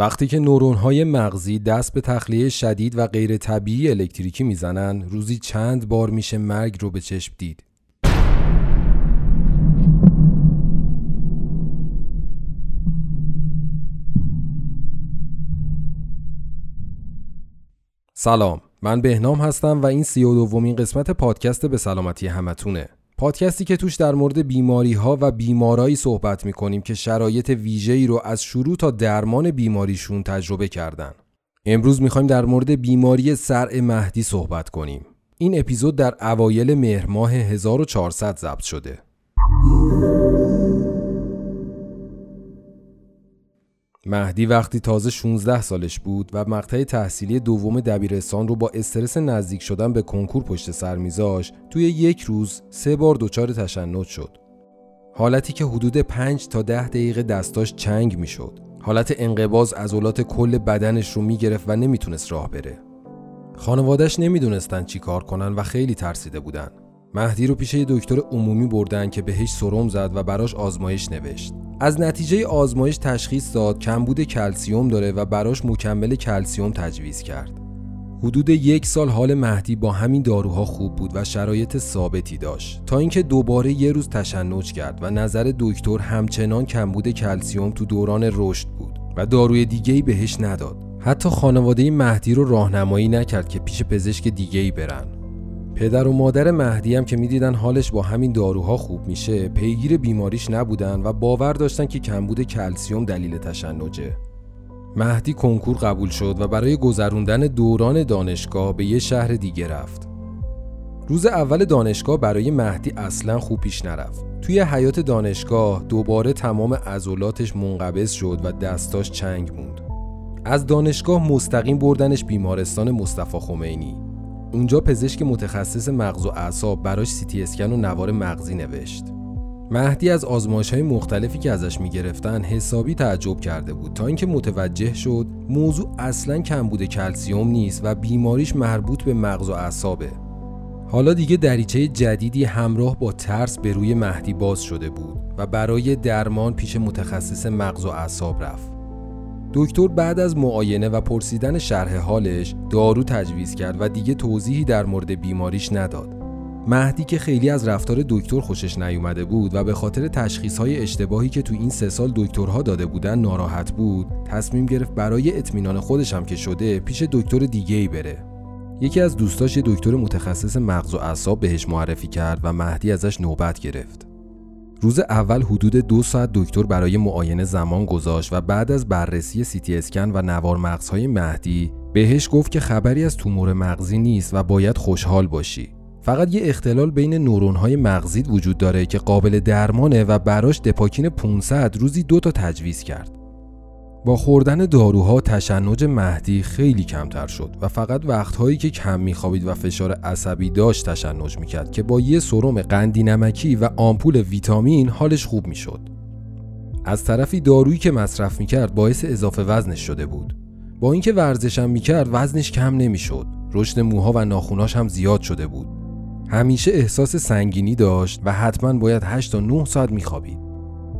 وقتی که های مغزی دست به تخلیه شدید و غیر طبیعی الکتریکی می‌زنن روزی چند بار میشه مرگ رو به چشم دید. سلام من بهنام هستم و این سی و دومین قسمت پادکست به سلامتی همتونه پادکستی که توش در مورد بیماری ها و بیمارایی صحبت می کنیم که شرایط ویژه‌ای رو از شروع تا درمان بیماریشون تجربه کردن. امروز می‌خوایم در مورد بیماری سرع مهدی صحبت کنیم. این اپیزود در اوایل مهر ماه 1400 ضبط شده. مهدی وقتی تازه 16 سالش بود و مقطع تحصیلی دوم دبیرستان رو با استرس نزدیک شدن به کنکور پشت سر میذاش توی یک روز سه بار دچار تشنج شد. حالتی که حدود 5 تا 10 دقیقه دستاش چنگ می‌شد. حالت انقباز عضلات کل بدنش رو می‌گرفت و نمی‌تونست راه بره. خانوادش نمی‌دونستن چی کار کنن و خیلی ترسیده بودن. مهدی رو پیش دکتر عمومی بردن که بهش سرم زد و براش آزمایش نوشت از نتیجه آزمایش تشخیص داد کمبود کلسیوم داره و براش مکمل کلسیوم تجویز کرد. حدود یک سال حال مهدی با همین داروها خوب بود و شرایط ثابتی داشت تا اینکه دوباره یه روز تشنج کرد و نظر دکتر همچنان کمبود کلسیوم تو دوران رشد بود و داروی دیگه‌ای بهش نداد. حتی خانواده مهدی رو راهنمایی نکرد که پیش پزشک دیگه‌ای برن. پدر و مادر مهدی هم که می‌دیدن حالش با همین داروها خوب میشه پیگیر بیماریش نبودن و باور داشتن که کمبود کلسیوم دلیل تشنجه مهدی کنکور قبول شد و برای گذروندن دوران دانشگاه به یه شهر دیگه رفت. روز اول دانشگاه برای مهدی اصلا خوب پیش نرفت. توی حیات دانشگاه دوباره تمام عضلاتش منقبض شد و دستاش چنگ موند. از دانشگاه مستقیم بردنش بیمارستان مصطفی خمینی. اونجا پزشک متخصص مغز و اعصاب براش سیتی اسکن و نوار مغزی نوشت. مهدی از آزمایش های مختلفی که ازش می‌گرفتن حسابی تعجب کرده بود تا اینکه متوجه شد موضوع اصلا کمبود کلسیوم نیست و بیماریش مربوط به مغز و اعصابه. حالا دیگه دریچه جدیدی همراه با ترس به روی مهدی باز شده بود و برای درمان پیش متخصص مغز و اعصاب رفت. دکتر بعد از معاینه و پرسیدن شرح حالش دارو تجویز کرد و دیگه توضیحی در مورد بیماریش نداد. مهدی که خیلی از رفتار دکتر خوشش نیومده بود و به خاطر تشخیصهای اشتباهی که تو این سه سال دکترها داده بودن ناراحت بود تصمیم گرفت برای اطمینان خودش هم که شده پیش دکتر دیگه ای بره یکی از دوستاش دکتر متخصص مغز و اعصاب بهش معرفی کرد و مهدی ازش نوبت گرفت روز اول حدود دو ساعت دکتر برای معاینه زمان گذاشت و بعد از بررسی سیتی اسکن و نوار مغزهای مهدی بهش گفت که خبری از تومور مغزی نیست و باید خوشحال باشی. فقط یه اختلال بین نورونهای مغزیت وجود داره که قابل درمانه و براش دپاکین 500 روزی دو تا تجویز کرد. با خوردن داروها تشنج مهدی خیلی کمتر شد و فقط وقتهایی که کم میخوابید و فشار عصبی داشت تشنج می‌کرد که با یه سرم قندی نمکی و آمپول ویتامین حالش خوب می‌شد. از طرفی دارویی که مصرف می‌کرد باعث اضافه وزنش شده بود. با اینکه ورزشم می‌کرد وزنش کم نمی‌شد. رشد موها و ناخوناش هم زیاد شده بود. همیشه احساس سنگینی داشت و حتما باید 8 تا 9 ساعت میخوابید.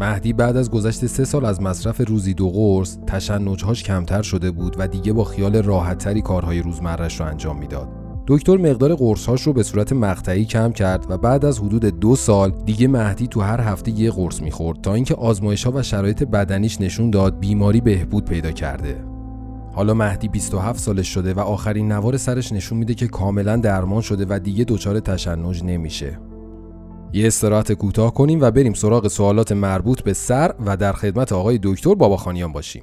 مهدی بعد از گذشت سه سال از مصرف روزی دو قرص تشنجهاش کمتر شده بود و دیگه با خیال راحتتری کارهای روزمرش رو انجام می‌داد. دکتر مقدار قرصهاش رو به صورت مقطعی کم کرد و بعد از حدود دو سال دیگه مهدی تو هر هفته یه قرص می‌خورد تا اینکه آزمایش ها و شرایط بدنیش نشون داد بیماری بهبود پیدا کرده. حالا مهدی 27 سالش شده و آخرین نوار سرش نشون میده که کاملا درمان شده و دیگه دچار تشنج نمیشه. یه استراحت کوتاه کنیم و بریم سراغ سوالات مربوط به سر و در خدمت آقای دکتر بابا خانیان باشیم.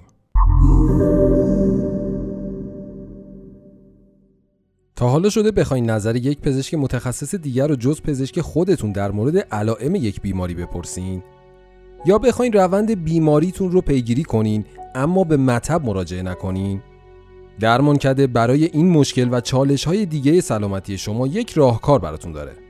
تا حالا شده بخواین نظر یک پزشک متخصص دیگر رو جز پزشک خودتون در مورد علائم یک بیماری بپرسین یا بخواین روند بیماریتون رو پیگیری کنین اما به مطب مراجعه نکنین درمان کده برای این مشکل و چالش های دیگه سلامتی شما یک راهکار براتون داره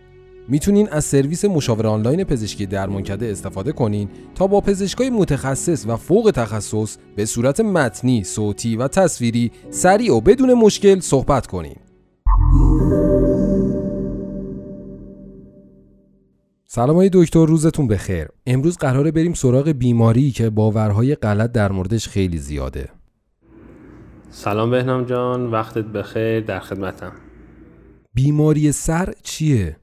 می‌تونین از سرویس مشاوره آنلاین پزشکی درمانکده استفاده کنین تا با پزشکای متخصص و فوق تخصص به صورت متنی، صوتی و تصویری سریع و بدون مشکل صحبت کنین. سلام های دکتر روزتون بخیر. امروز قراره بریم سراغ بیماری که باورهای غلط در موردش خیلی زیاده. سلام بهنام جان وقتت بخیر در خدمتم بیماری سر چیه؟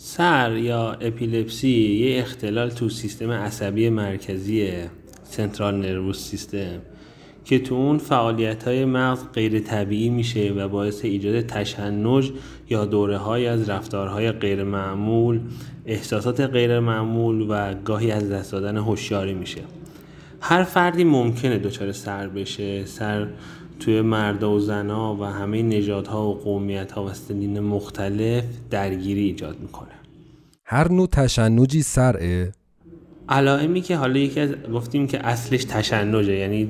سر یا اپیلپسی یه اختلال تو سیستم عصبی مرکزی سنترال نروس سیستم که تو اون فعالیت های مغز غیر طبیعی میشه و باعث ایجاد تشنج یا دوره های از رفتارهای غیر معمول احساسات غیر معمول و گاهی از دست دادن هوشیاری میشه. هر فردی ممکنه دچار سر بشه. سر توی مرد و زنا و همه نژادها و قومیت ها و سنین مختلف درگیری ایجاد می‌کنه. هر نوع تشنجی سرعه. علائمی که حالا یکی از گفتیم که اصلش تشنجه یعنی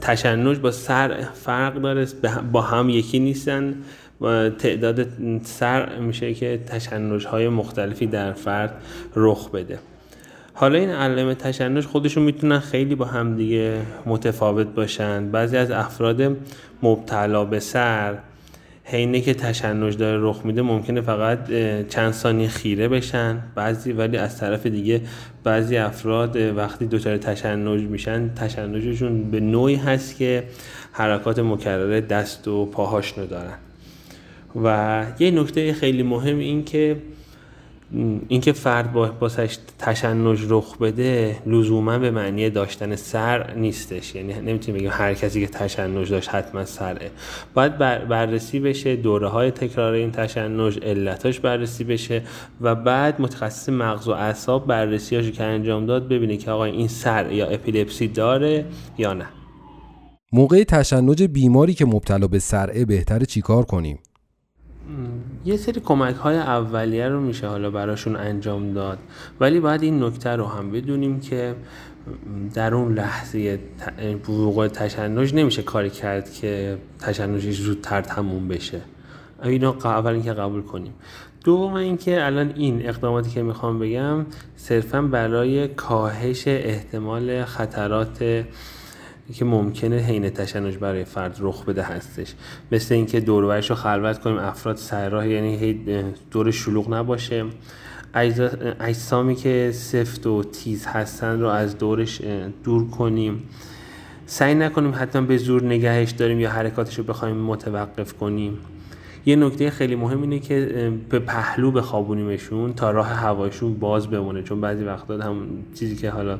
تشنج با سر فرق داره با هم یکی نیستن و تعداد سر میشه که تشنج های مختلفی در فرد رخ بده. حالا این علائم تشنج خودشون می‌تونن خیلی با همدیگه متفاوت باشن. بعضی از افراد مبتلا به سر حینه که تشنج داره رخ میده ممکنه فقط چند ثانیه خیره بشن. بعضی ولی از طرف دیگه بعضی افراد وقتی دچار تشنج میشن تشنجشون به نوعی هست که حرکات مکرره دست و پاهاش ندارن و یه نکته خیلی مهم این که اینکه فرد با باسش تشنج رخ بده لزوما به معنی داشتن سر نیستش. یعنی نمی‌تونیم بگیم هر کسی که تشنج داشت حتما سره. باید بررسی بشه دوره های تکرار این تشنج علتاش بررسی بشه و بعد متخصص مغز و اعصاب بررسیاشو که انجام داد ببینه که آقا این سر یا اپیلپسی داره یا نه. موقع تشنج بیماری که مبتلا به سرعه بهتره چیکار کنیم؟ یه سری کمک های اولیه رو میشه حالا براشون انجام داد. ولی باید این نکته رو هم بدونیم که در اون لحظه وقوع تشنج نمیشه کاری کرد که تشنجش زودتر تموم بشه. اینو اول اینکه قبول کنیم. دوم اینکه الان این اقداماتی که می‌خوام بگم صرفا برای کاهش احتمال خطرات که ممکنه حین تشنج برای فرد رخ بده هستش. مثل اینکه دور رو خلوت کنیم افراد سرراه یعنی دور شلوغ نباشه. اجسامی که سفت و تیز هستن رو از دورش دور کنیم. سعی نکنیم حتی به زور نگهش داریم یا حرکاتش رو بخوایم متوقف کنیم. یه نکته خیلی مهم اینه که به پهلو بخوابونیمشون تا راه هوایشون باز بمونه. چون بعضی وقتا هم چیزی که حالا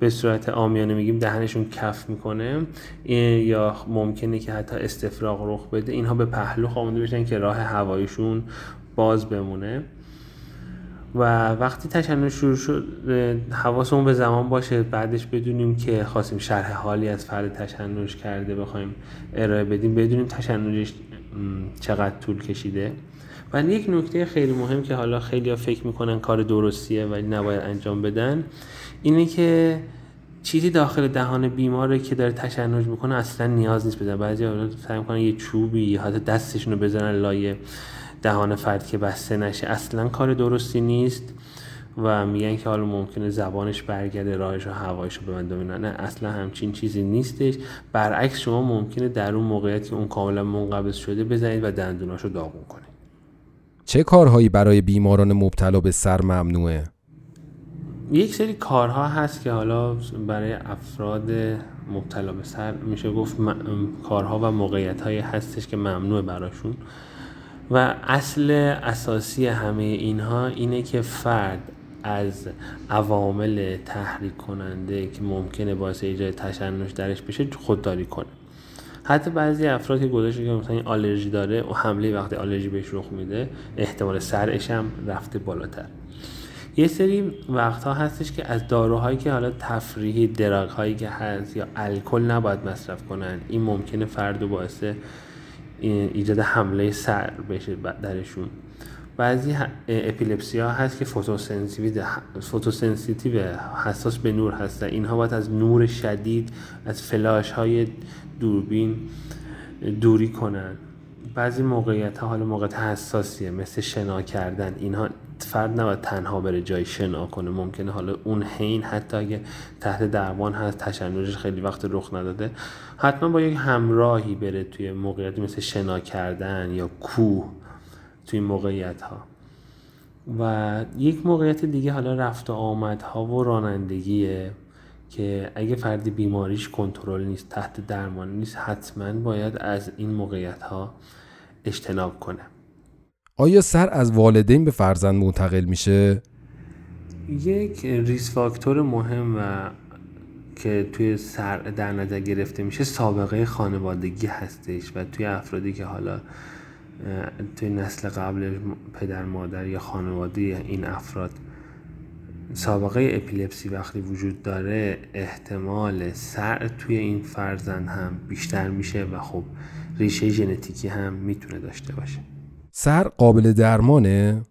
به صورت آمیانه میگیم دهنشون کف می‌کنه. یا ممکنه که حتی استفراغ رخ بده. اینها به پهلو خوابونده بشن که راه هوایشون باز بمونه. و وقتی تشنج شروع شد حواسمون به زمان باشه. بعدش بدونیم که خواستیم شرح حالی از فرد تشنج کرده بخوایم ارائه بدیم بدونیم تشنجش چقدر طول کشیده. و یک نکته خیلی مهم که حالا خیلی فکر می‌کنن کار درستیه ولی نباید انجام بدن اینه که چیزی داخل دهان بیماره که داره تشنج می‌کنه اصلا نیاز نیست بزن بعضی سعی می‌کنن یه چوبی یا حتی دستشون رو بزنن لایه دهان فرد که بسته نشه. اصلا کار درستی نیست و میگن که حالا ممکنه زبانش برگرده راهش و هوایش رو به من دومینه نه اصلا همچین چیزی نیستش. برعکس شما ممکنه در اون موقعیت اون کاملا منقبض شده بزنید و دندوناشو داغون کنید. چه کارهایی برای بیماران مبتلا به سر ممنوعه؟ یک سری کارها هست که حالا برای افراد مبتلا به سر میشه گفت کارها و موقعیت هایی هستش که ممنوع براشون. و اصل اساسی همه اینها اینه که فرد از عوامل تحریک کننده که ممکنه باعث ایجاد تشنج درش بشه خودداری کنه. حتی بعضی افراد که گذاشته که مثلا آلرژی داره و حمله وقتی آلرژی بهش رخ میده احتمال صرعش هم رفته بالاتر. یه سری وقتها هستش که از داروهایی که حالا تفریحی drug هایی که هست یا الکل نباید مصرف کنن. این ممکنه فرد و باعث ایجاد حمله صرع بشه درشون. بعضی epilepsy ها هست که photosensitive حساس به نور هستن. اینها باید از نور شدید از فلاش های دوربین دوری کنن. بعضی موقعیت ها حالا موقعیت حساسیه مثل شنا کردن. اینها فرد نباید تنها بره جای شنا کنه. ممکنه حالا اون حین حتی اگه تحت درمان هست تشنجش خیلی وقت رخ نداده حتما با یک همراهی بره توی موقعیتی مثل شنا کردن یا کوه توی موقعیت ها و یک موقعیت دیگه حالا رفت و آمد ها و رانندگیه. که اگه فردی بیماریش کنترل نیست تحت درمان نیست حتما باید از این موقعیت ها اجتناب کنه آیا سر از والدین به فرزند منتقل میشه؟ یک ریس فاکتور مهم و که توی سر در نظر گرفته میشه سابقه خانوادگی هستش و توی افرادی که حالا توی نسل قبل پدر مادر یا خانواده این افراد سابقه اپیلپسی وقتی وجود داره احتمال سر توی این فرزند هم بیشتر میشه و خب ریشه ژنتیکی هم می‌تونه داشته باشه. سر قابل درمانه؟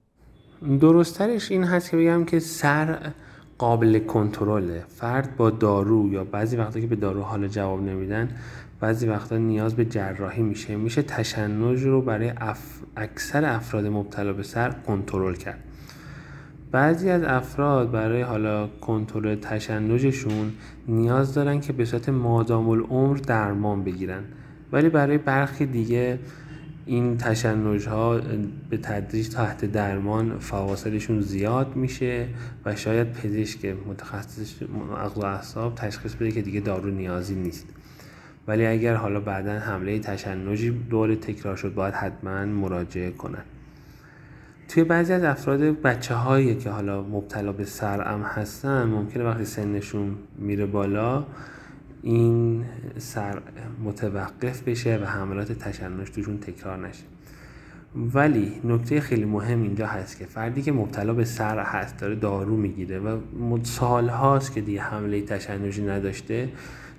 درسترش این هست که بگم که سر قابل کنترله. فرد با دارو یا بعضی وقتا که به دارو حال جواب نمیدن بعضی وقتا نیاز به جراحی میشه. میشه تشنج رو برای اکثر افراد مبتلا به سر کنترل کرد. بعضی از افراد برای حالا کنترل تشنجشون نیاز دارن که به صورت مادام العمر درمان بگیرن. ولی برای برخی دیگه این تشنج ها به تدریج تحت درمان فواصلشون زیاد میشه و شاید پزشک متخصص عقل و اعصاب تشخیص بده که دیگه دارو نیازی نیست. ولی اگر حالا بعدا حمله تشنجی دور تکرار شد باید حتما مراجعه کنن. توی بعضی از افراد بچه هایی که حالا مبتلا به سرعم هستن ممکنه وقتی سنشون میره بالا این سر متوقف بشه و حملات تشنج توشون تکرار نشه. ولی نکته خیلی مهم اینجا هست که فردی که مبتلا به سر هست داره دارو می‌گیره و سال هاست که دیگه حمله تشنجی نداشته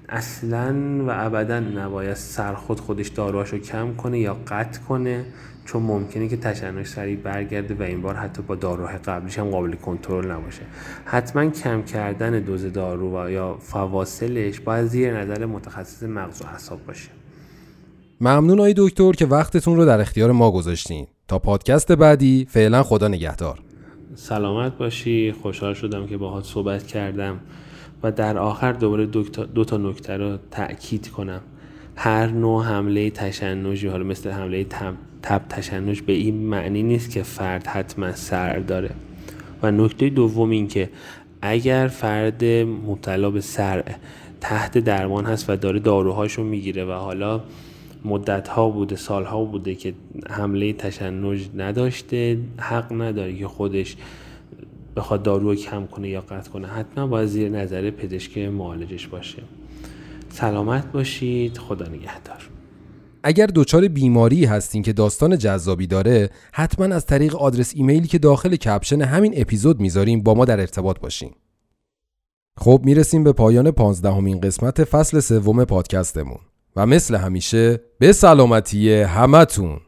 اصلا و ابدا نباید سر خود خودش داروهاشو کم کنه یا قطع کنه. چون ممکنه که تشنج سریع برگرده و این بار حتی با داروهای قبلیش هم قابل کنترل نباشه. حتما کم کردن دوز دارو و یا فواصلش باید زیر نظر متخصص مغز و اعصاب باشه. ممنون آی دکتر که وقتتون رو در اختیار ما گذاشتین. تا پادکست بعدی فعلا خدا نگهدار. سلامت باشی. خوشحال شدم که باهات صحبت کردم و در آخر دوباره دو تا نکته رو تأکید کنم. هر نوع حمله تشنجی حالا مثل حمله تب, تب تشنج به این معنی نیست که فرد حتما سر داره. و نکته دوم این که اگر فرد مبتلا به سر تحت درمان هست و داره داروهاشو می‌گیره و حالا مدت ها بوده سال ها بوده که حمله تشنج نداشته حق نداره که خودش بخواد دارو کم کنه یا قطع کنه حتما باید زیر نظر پزشک معالجش باشه. سلامت باشید خدا نگهدار. اگر دچار بیماری هستین که داستان جذابی داره حتما از طریق آدرس ایمیلی که داخل کپشن همین اپیزود می‌ذاریم با ما در ارتباط باشین. خب می‌رسیم به پایان پانزدهمین قسمت فصل سوم پادکستمون و مثل همیشه به سلامتی همتون.